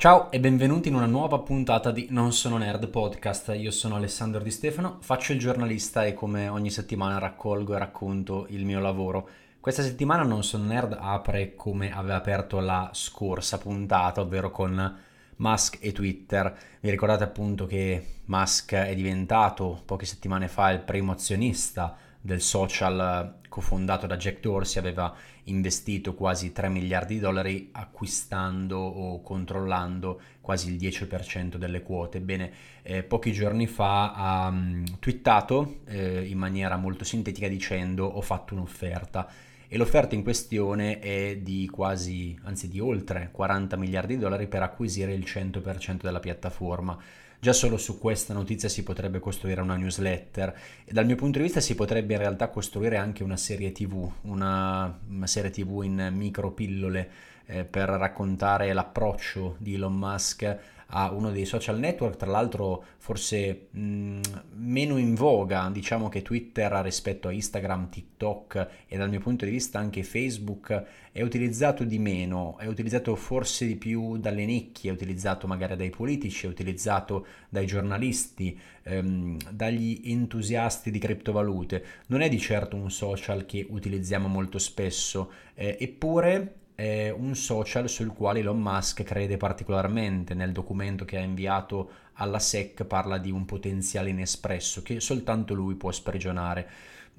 Ciao e benvenuti in una nuova puntata di Non sono nerd podcast. Io sono Alessandro Di Stefano, faccio il giornalista e come ogni settimana raccolgo e racconto il mio lavoro. Questa settimana Non sono nerd apre come aveva aperto la scorsa puntata, ovvero con Musk e Twitter. Vi ricordate appunto che Musk è diventato poche settimane fa il primo azionista del social cofondato da Jack Dorsey aveva investito quasi 3 miliardi di dollari acquistando o controllando quasi il 10% delle quote. Ebbene, eh, pochi giorni fa ha um, twittato eh, in maniera molto sintetica dicendo ho fatto un'offerta e l'offerta in questione è di quasi, anzi di oltre 40 miliardi di dollari per acquisire il 100% della piattaforma. Già solo su questa notizia si potrebbe costruire una newsletter e dal mio punto di vista si potrebbe in realtà costruire anche una serie tv, una, una serie tv in micro pillole eh, per raccontare l'approccio di Elon Musk a uno dei social network, tra l'altro forse mh, mm, meno in voga, diciamo che Twitter rispetto a Instagram, TikTok e dal mio punto di vista anche Facebook è utilizzato di meno, è utilizzato forse di più dalle nicchie, è utilizzato magari dai politici, è utilizzato dai giornalisti, ehm, dagli entusiasti di criptovalute. Non è di certo un social che utilizziamo molto spesso, eh, eppure è un social sul quale Elon Musk crede particolarmente. Nel documento che ha inviato alla SEC parla di un potenziale inespresso che soltanto lui può sprigionare.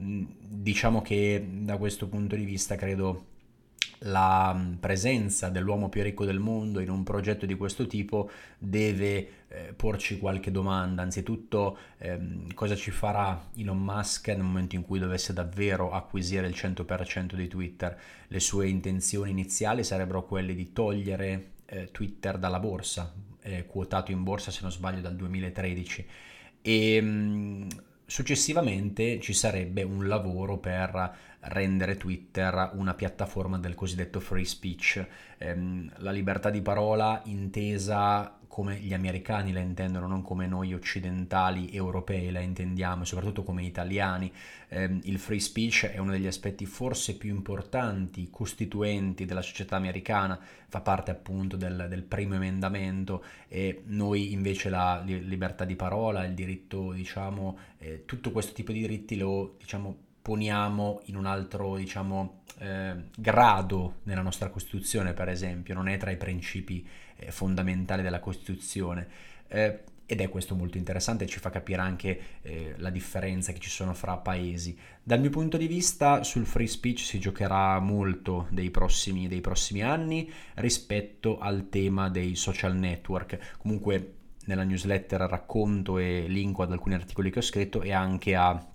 Mm, diciamo che da questo punto di vista credo la mm, presenza dell'uomo più ricco del mondo in un progetto di questo tipo deve eh, porci qualche domanda. Anzitutto, ehm, cosa ci farà Elon Musk nel momento in cui dovesse davvero acquisire il 100% di Twitter? Le sue intenzioni iniziali sarebbero quelle di togliere eh, Twitter dalla borsa, eh, quotato in borsa se non sbaglio dal 2013. E, mh, Successivamente ci sarebbe un lavoro per rendere Twitter una piattaforma del cosiddetto free speech, ehm, la libertà di parola intesa come gli americani la intendono, non come noi occidentali europei la intendiamo, soprattutto come italiani. Eh, il free speech è uno degli aspetti forse più importanti, costituenti della società americana, fa parte appunto del, del primo emendamento e noi invece la libertà di parola, il diritto, diciamo, eh, tutto questo tipo di diritti lo diciamo poniamo in un altro diciamo, eh, grado nella nostra Costituzione, per esempio, non è tra i principi eh, fondamentali della Costituzione. Eh, ed è questo molto interessante, ci fa capire anche eh, la differenza che ci sono fra paesi. Dal mio punto di vista sul free speech si giocherà molto dei prossimi, dei prossimi anni rispetto al tema dei social network. Comunque nella newsletter racconto e linko ad alcuni articoli che ho scritto e anche a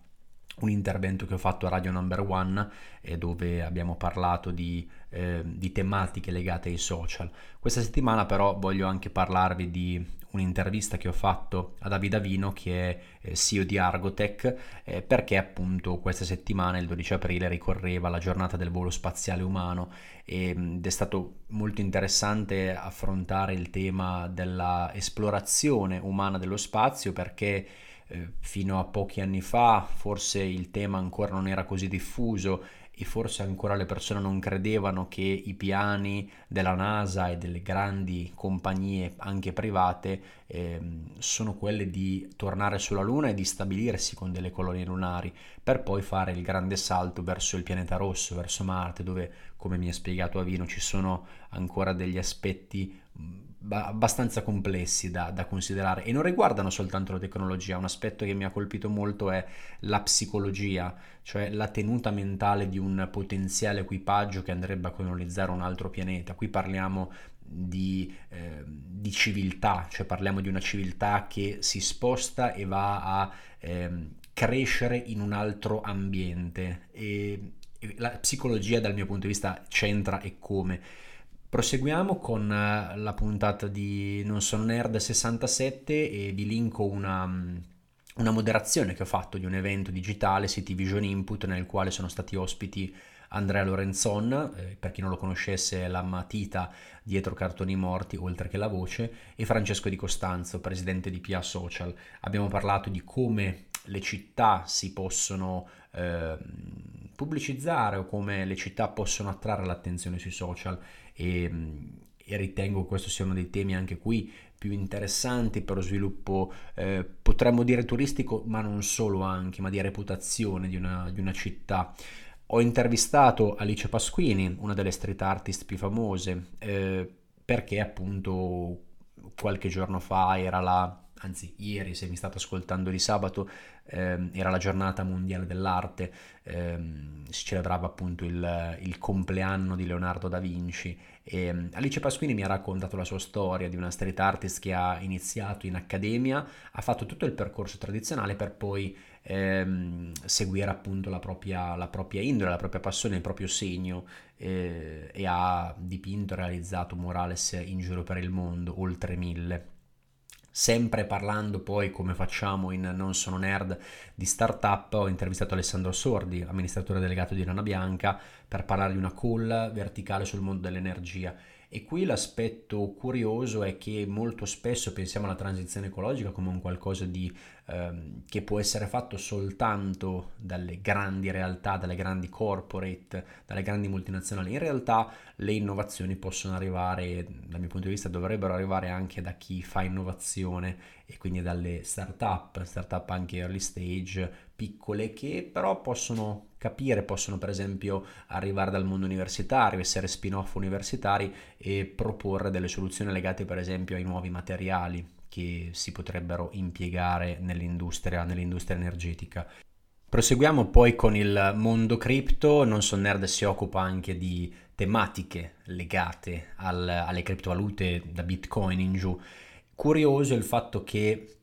un intervento che ho fatto a Radio Number One eh, dove abbiamo parlato di, eh, di, tematiche legate ai social. Questa settimana però voglio anche parlarvi di un'intervista che ho fatto a Davide Avino che è eh, CEO di Argotech eh, perché appunto questa settimana il 12 aprile ricorreva la giornata del volo spaziale umano. Ed è stato molto interessante affrontare il tema dell'esplorazione umana dello spazio perché eh, fino a pochi anni fa forse il tema ancora non era così diffuso e forse ancora le persone non credevano che i piani della NASA e delle grandi compagnie anche private eh, sono quelli di tornare sulla Luna e di stabilirsi con delle colonie lunari per poi fare il grande salto verso il pianeta rosso, verso Marte, dove, come mi ha spiegato Avino, ci sono ancora degli aspetti abbastanza complessi da, da, considerare e non riguardano soltanto la tecnologia, un aspetto che mi ha colpito molto è la psicologia, cioè la tenuta mentale di un potenziale equipaggio che andrebbe a colonizzare un altro pianeta. Qui parliamo di, eh, di civiltà, cioè parliamo di una civiltà che si sposta e va a eh, crescere in un altro ambiente e, la psicologia dal mio punto di vista c'entra e come. Proseguiamo con eh, la puntata di Non sono nerd 67 e vi linko una, mm, una moderazione che ho fatto di un evento digitale, City Vision Input, nel quale sono stati ospiti Andrea Lorenzon, eh, per chi non lo conoscesse è la matita dietro Cartoni Morti, oltre che la voce, e Francesco Di Costanzo, presidente di PA Social. Abbiamo parlato di come le città si possono eh, pubblicizzare o come le città possono attrarre l'attenzione sui social e, e ritengo questo sia uno dei temi anche qui più interessanti per lo sviluppo, eh, potremmo dire turistico, ma non solo anche, ma di reputazione di una, di una città. Ho intervistato Alice Pasquini, una delle street artist più famose, eh, perché appunto qualche giorno fa era la anzi ieri se mi state ascoltando di sabato ehm, era la giornata mondiale dell'arte, ehm, si celebrava appunto il, il, compleanno di Leonardo da Vinci e ehm, Alice Pasquini mi ha raccontato la sua storia di una street artist che ha iniziato in accademia, ha fatto tutto il percorso tradizionale per poi ehm, seguire appunto la propria, la propria, indole, la propria passione, il proprio segno eh, e ha dipinto e realizzato murales in giro per il mondo, oltre mille sempre parlando poi come facciamo in Non sono nerd di startup, ho intervistato Alessandro Sordi, amministratore delegato di Rana Bianca, per parlare di una call verticale sul mondo dell'energia. E qui l'aspetto curioso è che molto spesso pensiamo alla transizione ecologica come un qualcosa di, ehm, che può essere fatto soltanto dalle grandi realtà, dalle grandi corporate, dalle grandi multinazionali. In realtà le innovazioni possono arrivare, dal mio punto di vista, dovrebbero arrivare anche da chi fa innovazione e quindi dalle start-up, start-up anche early stage, piccole, che però possono capire, possono per esempio arrivare dal mondo universitario, essere spin-off universitari e proporre delle soluzioni legate per esempio ai nuovi materiali che si potrebbero impiegare nell'industria, nell'industria energetica. Proseguiamo poi con il mondo cripto, non so nerd si occupa anche di tematiche legate al, alle criptovalute da Bitcoin in giù. Curioso il fatto che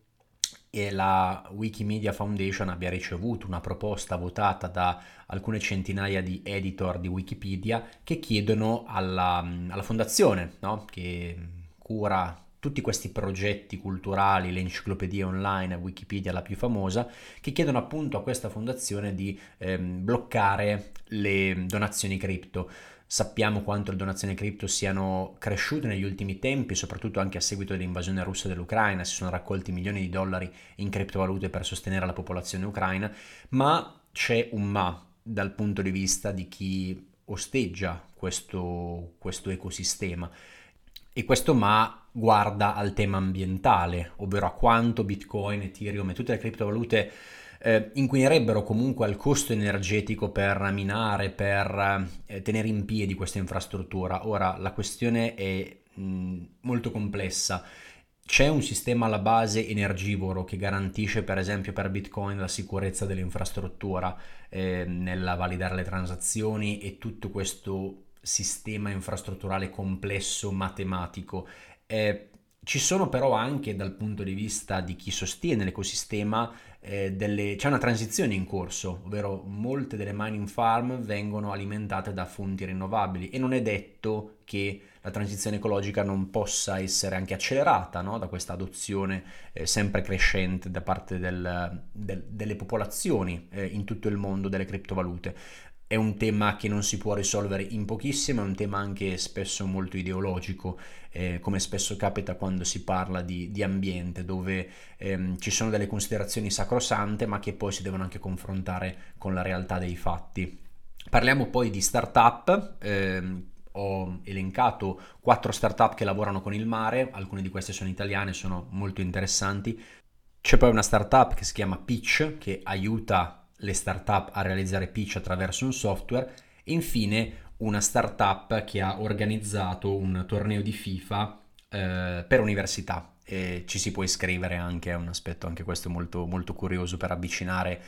e la Wikimedia Foundation abbia ricevuto una proposta votata da alcune centinaia di editor di Wikipedia che chiedono alla, alla fondazione no? che cura tutti questi progetti culturali, le enciclopedie online, Wikipedia la più famosa, che chiedono appunto a questa fondazione di ehm, bloccare le donazioni cripto. Sappiamo quanto le donazioni cripto siano cresciute negli ultimi tempi, soprattutto anche a seguito dell'invasione russa dell'Ucraina, si sono raccolti milioni di dollari in criptovalute per sostenere la popolazione ucraina, ma c'è un ma dal punto di vista di chi osteggia questo, questo ecosistema. E questo ma guarda al tema ambientale, ovvero a quanto Bitcoin, Ethereum e tutte le criptovalute eh, inquinerebbero comunque al costo energetico per minare, per eh, tenere in piedi questa infrastruttura. Ora la questione è mh, molto complessa. C'è un sistema alla base energivoro che garantisce per esempio per Bitcoin la sicurezza dell'infrastruttura eh, nella validare le transazioni e tutto questo sistema infrastrutturale complesso matematico. Eh, ci sono però anche dal punto di vista di chi sostiene l'ecosistema eh, delle, c'è una transizione in corso, ovvero molte delle mining farm vengono alimentate da fonti rinnovabili e non è detto che la transizione ecologica non possa essere anche accelerata no? da questa adozione eh, sempre crescente da parte del, del, delle popolazioni eh, in tutto il mondo delle criptovalute è un tema che non si può risolvere in pochissimo, è un tema anche spesso molto ideologico, eh, come spesso capita quando si parla di, di ambiente, dove ehm, ci sono delle considerazioni sacrosante, ma che poi si devono anche confrontare con la realtà dei fatti. Parliamo poi di startup. Ehm, ho elencato quattro startup che lavorano con il mare, alcune di queste sono italiane, sono molto interessanti. C'è poi una startup che si chiama Pitch che aiuta le startup a realizzare pitch attraverso un software e infine una startup che ha organizzato un torneo di FIFA eh, per università. E ci si può iscrivere anche, è un aspetto anche questo molto, molto curioso per avvicinare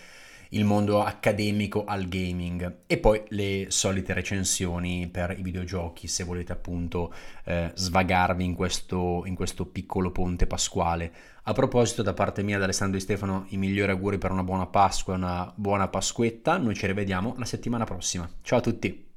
il mondo accademico al gaming e poi le solite recensioni per i videogiochi se volete appunto eh, svagarvi in questo, in questo piccolo ponte pasquale. A proposito da parte mia da Alessandro Di Stefano i migliori auguri per una buona Pasqua e una buona Pasquetta, noi ci rivediamo la settimana prossima. Ciao a tutti!